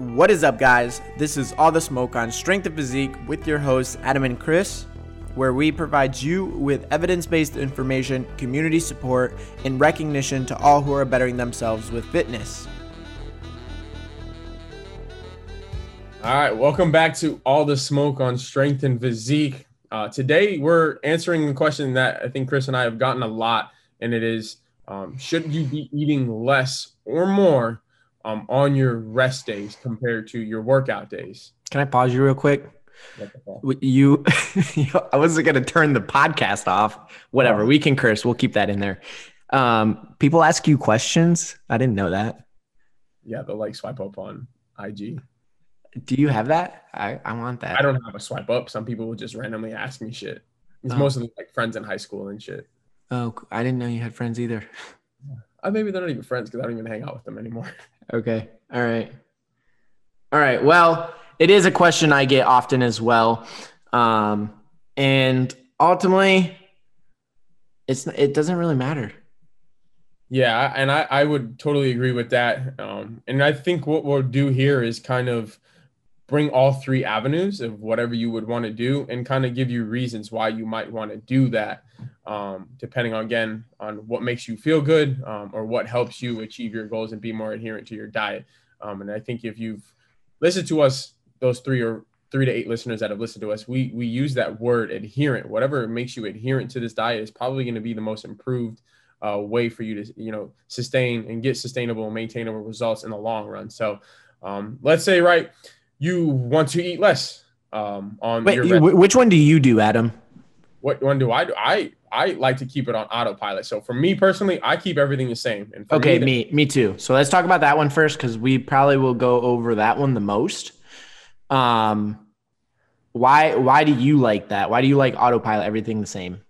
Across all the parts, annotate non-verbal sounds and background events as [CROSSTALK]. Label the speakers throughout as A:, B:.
A: What is up, guys? This is All the Smoke on Strength and Physique with your hosts, Adam and Chris, where we provide you with evidence based information, community support, and recognition to all who are bettering themselves with fitness.
B: All right, welcome back to All the Smoke on Strength and Physique. Uh, today, we're answering a question that I think Chris and I have gotten a lot, and it is um, should you be eating less or more um, on your rest days compared to your workout days.
A: Can I pause you real quick? You, [LAUGHS] I wasn't going to turn the podcast off. Whatever, oh. we can curse. We'll keep that in there. Um, people ask you questions. I didn't know that.
B: Yeah, they'll like swipe up on IG.
A: Do you have that? I, I want that.
B: I don't have a swipe up. Some people will just randomly ask me shit. It's oh. mostly like friends in high school and shit.
A: Oh, I didn't know you had friends either.
B: Uh, maybe they're not even friends because I don't even hang out with them anymore. [LAUGHS]
A: Okay. All right. All right. Well, it is a question I get often as well. Um, and ultimately, it's it doesn't really matter.
B: Yeah, and I, I would totally agree with that. Um, and I think what we'll do here is kind of bring all three avenues of whatever you would want to do and kind of give you reasons why you might want to do that um, depending on again on what makes you feel good um, or what helps you achieve your goals and be more adherent to your diet. Um, and i think if you've listened to us those three or three to eight listeners that have listened to us we we use that word adherent. Whatever makes you adherent to this diet is probably going to be the most improved uh, way for you to you know sustain and get sustainable and maintainable results in the long run. So um, let's say right you want to eat less um, on
A: Wait, your which one do you do, Adam?
B: What one do I do? I I like to keep it on autopilot. So for me personally, I keep everything the same.
A: Okay, me, me me too. So let's talk about that one first because we probably will go over that one the most. Um, why why do you like that? Why do you like autopilot everything the same?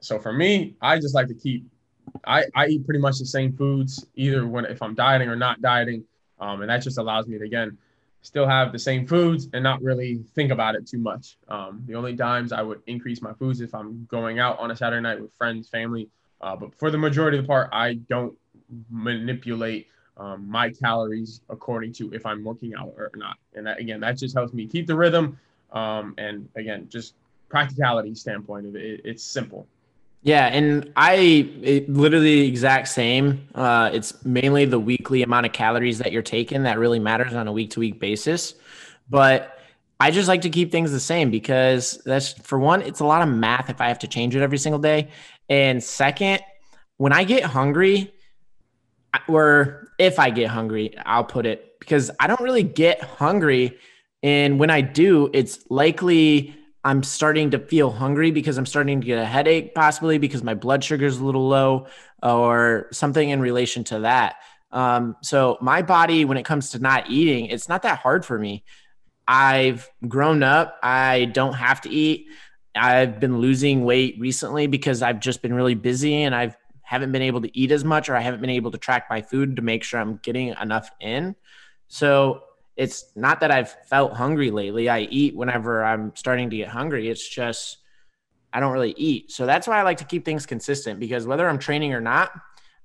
B: So for me, I just like to keep. I I eat pretty much the same foods either when if I'm dieting or not dieting, um, and that just allows me to again still have the same foods and not really think about it too much. Um, the only times I would increase my foods if I'm going out on a Saturday night with friends, family. Uh, but for the majority of the part, I don't manipulate um, my calories according to if I'm working out or not. And that, again, that just helps me keep the rhythm. Um, and again, just practicality standpoint of it, it's simple.
A: Yeah, and I it, literally exact same. Uh, it's mainly the weekly amount of calories that you're taking that really matters on a week to week basis. But I just like to keep things the same because that's for one, it's a lot of math if I have to change it every single day. And second, when I get hungry, or if I get hungry, I'll put it because I don't really get hungry. And when I do, it's likely I'm starting to feel hungry because I'm starting to get a headache, possibly because my blood sugar is a little low or something in relation to that. Um, so, my body, when it comes to not eating, it's not that hard for me. I've grown up, I don't have to eat. I've been losing weight recently because I've just been really busy and I've haven't been able to eat as much or I haven't been able to track my food to make sure I'm getting enough in. So it's not that I've felt hungry lately. I eat whenever I'm starting to get hungry. It's just I don't really eat. So that's why I like to keep things consistent because whether I'm training or not,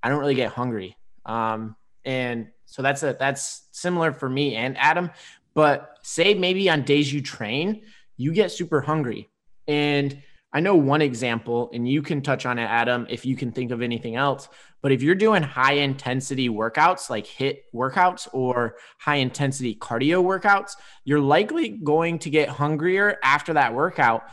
A: I don't really get hungry. Um, and so that's a that's similar for me and Adam. But say maybe on days you train, you get super hungry. And I know one example, and you can touch on it, Adam, if you can think of anything else. But if you're doing high intensity workouts like HIT workouts or high intensity cardio workouts, you're likely going to get hungrier after that workout.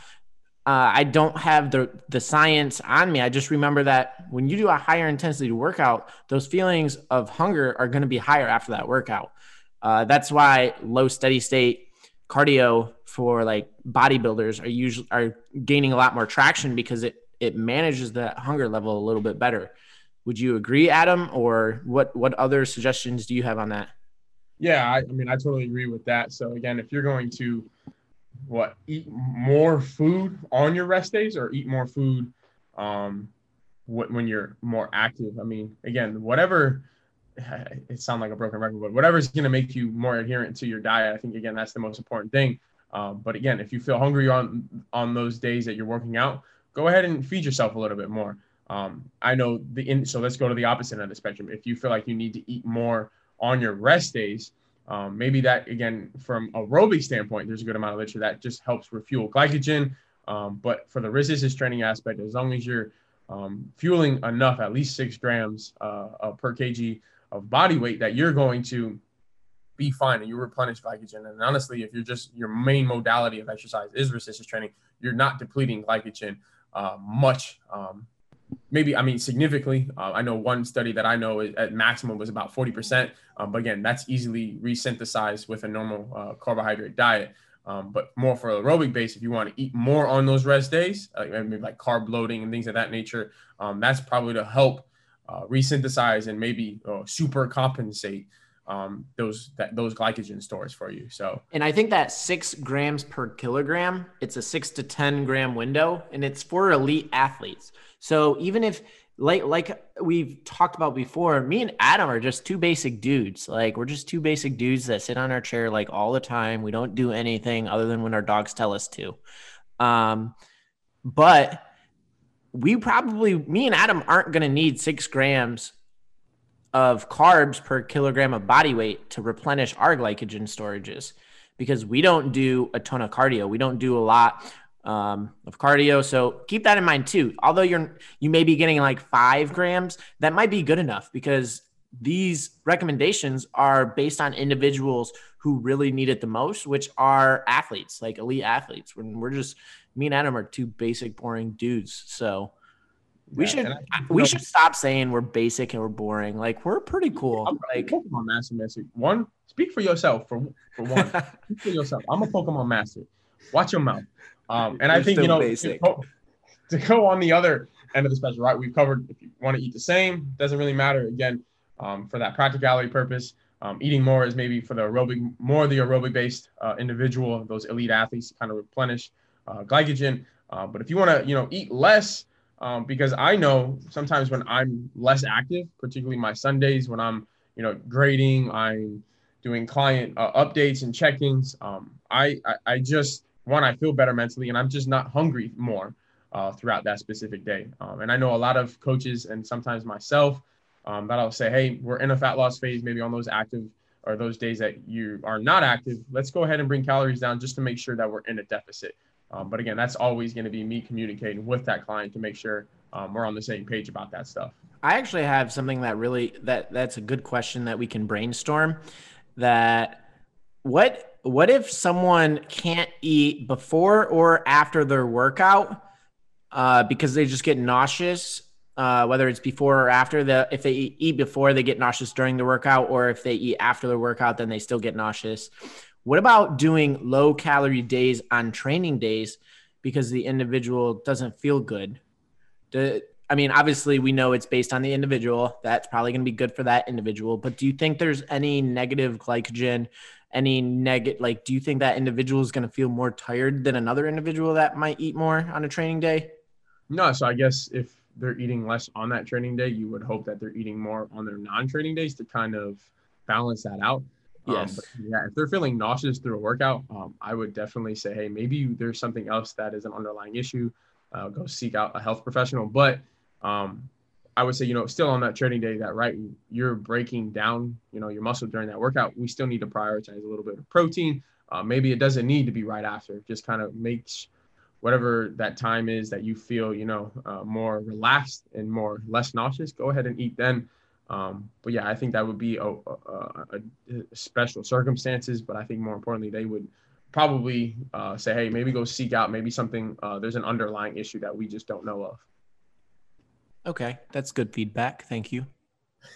A: Uh, I don't have the the science on me. I just remember that when you do a higher intensity workout, those feelings of hunger are going to be higher after that workout. Uh, that's why low steady state cardio for like bodybuilders are usually are gaining a lot more traction because it it manages that hunger level a little bit better. Would you agree, Adam, or what what other suggestions do you have on that?
B: Yeah, I, I mean, I totally agree with that. So again, if you're going to what eat more food on your rest days or eat more food um, when you're more active, I mean, again, whatever [LAUGHS] it sounds like a broken record, but whatever is going to make you more adherent to your diet, I think again that's the most important thing. Um, but again, if you feel hungry on on those days that you're working out, go ahead and feed yourself a little bit more. Um, I know the in, so let's go to the opposite end of the spectrum. If you feel like you need to eat more on your rest days, Um, maybe that again, from aerobic standpoint, there's a good amount of literature that just helps refuel glycogen. Um, but for the resistance training aspect, as long as you're um, fueling enough, at least six grams uh, per kg of body weight, that you're going to be fine and you replenish glycogen. And honestly, if you're just your main modality of exercise is resistance training, you're not depleting glycogen uh, much. Um, maybe I mean significantly. Uh, I know one study that I know at maximum was about 40%. Um, but again, that's easily resynthesized with a normal uh, carbohydrate diet. Um, but more for aerobic base, if you want to eat more on those rest days, uh, maybe like carb loading and things of that nature, um, that's probably to help uh, resynthesize and maybe uh, super compensate um, those that those glycogen stores for you. So,
A: and I think that six grams per kilogram, it's a six to ten gram window, and it's for elite athletes. So even if like like we've talked about before, me and Adam are just two basic dudes. Like we're just two basic dudes that sit on our chair like all the time. We don't do anything other than when our dogs tell us to. Um, but we probably me and Adam aren't going to need six grams of carbs per kilogram of body weight to replenish our glycogen storages because we don't do a ton of cardio. We don't do a lot um, of cardio. So keep that in mind too. Although you're you may be getting like five grams, that might be good enough because these recommendations are based on individuals who really need it the most, which are athletes, like elite athletes. When we're just me and Adam are two basic, boring dudes. So we yeah, should I, we know, should stop saying we're basic and we're boring. Like we're pretty cool.
B: I'm
A: like
B: Pokemon Master Message. One, speak for yourself for for one. [LAUGHS] speak for yourself. I'm a Pokemon Master. Watch your mouth. Um, and I think you know to go, to go, on the other end of the spectrum, right? We've covered if you want to eat the same, doesn't really matter. Again, um, for that practicality purpose, um, eating more is maybe for the aerobic, more the aerobic based uh, individual, those elite athletes kind of replenish uh, glycogen. Uh, but if you want to, you know, eat less, um, because I know sometimes when I'm less active, particularly my Sundays when I'm, you know, grading, I'm doing client uh, updates and check-ins. Um, I, I, I just one, I feel better mentally, and I'm just not hungry more uh, throughout that specific day. Um, and I know a lot of coaches and sometimes myself um, that I'll say, hey, we're in a fat loss phase, maybe on those active or those days that you are not active. Let's go ahead and bring calories down just to make sure that we're in a deficit. Um, but again, that's always going to be me communicating with that client to make sure um, we're on the same page about that stuff.
A: I actually have something that really that that's a good question that we can brainstorm. That what what if someone can't eat before or after their workout uh, because they just get nauseous? Uh, whether it's before or after the if they eat before they get nauseous during the workout or if they eat after the workout then they still get nauseous what about doing low calorie days on training days because the individual doesn't feel good? Do, I mean, obviously, we know it's based on the individual. That's probably going to be good for that individual. But do you think there's any negative glycogen, any negative, like, do you think that individual is going to feel more tired than another individual that might eat more on a training day?
B: No. So I guess if they're eating less on that training day, you would hope that they're eating more on their non training days to kind of balance that out.
A: Um, yes.
B: Um, yeah. If they're feeling nauseous through a workout, um, I would definitely say, hey, maybe there's something else that is an underlying issue. Uh, go seek out a health professional. But um, I would say, you know, still on that training day, that right, you're breaking down, you know, your muscle during that workout. We still need to prioritize a little bit of protein. Uh, maybe it doesn't need to be right after. Just kind of makes whatever that time is that you feel, you know, uh, more relaxed and more less nauseous. Go ahead and eat then. Um, but yeah, I think that would be a, a, a, special circumstances. But I think more importantly, they would probably uh, say, hey, maybe go seek out maybe something. Uh, there's an underlying issue that we just don't know of.
A: Okay, that's good feedback. Thank you.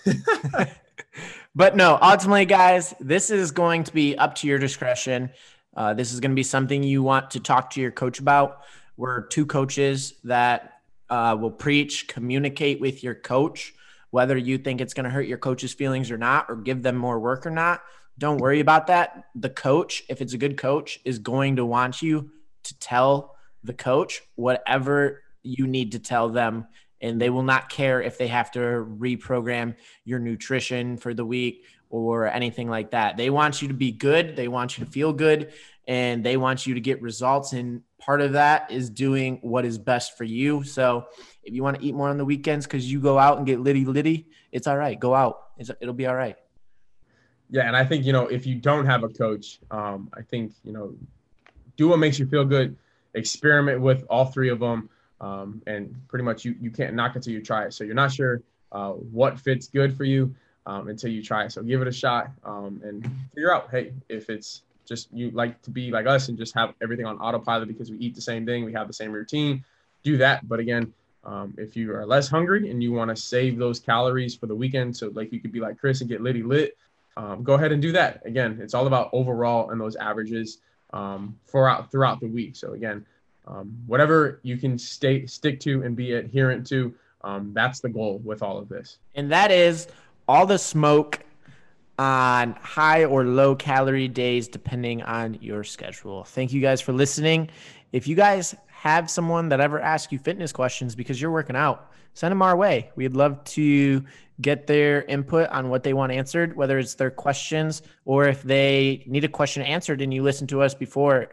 A: [LAUGHS] but no, ultimately, guys, this is going to be up to your discretion. Uh, this is going to be something you want to talk to your coach about. We're two coaches that uh, will preach, communicate with your coach whether you think it's going to hurt your coach's feelings or not, or give them more work or not. Don't worry about that. The coach, if it's a good coach, is going to want you to tell the coach whatever you need to tell them. And they will not care if they have to reprogram your nutrition for the week or anything like that. They want you to be good. They want you to feel good and they want you to get results. And part of that is doing what is best for you. So if you want to eat more on the weekends because you go out and get litty litty, it's all right. Go out. It's, it'll be all right.
B: Yeah, and I think you know if you don't have a coach, um, I think you know do what makes you feel good. Experiment with all three of them, um, and pretty much you you can't knock until you try it. So you're not sure uh, what fits good for you um, until you try it. So give it a shot um, and figure out, hey, if it's just you like to be like us and just have everything on autopilot because we eat the same thing, we have the same routine, do that. But again, um, if you are less hungry and you want to save those calories for the weekend, so like you could be like Chris and get litty lit, um, go ahead and do that. Again, it's all about overall and those averages um, throughout throughout the week. So again, um, whatever you can stay stick to and be adherent to, um, that's the goal with all of this.
A: And that is all the smoke on high or low calorie days, depending on your schedule. Thank you guys for listening. If you guys have someone that ever asks you fitness questions because you're working out, send them our way. We'd love to get their input on what they want answered, whether it's their questions or if they need a question answered and you listen to us before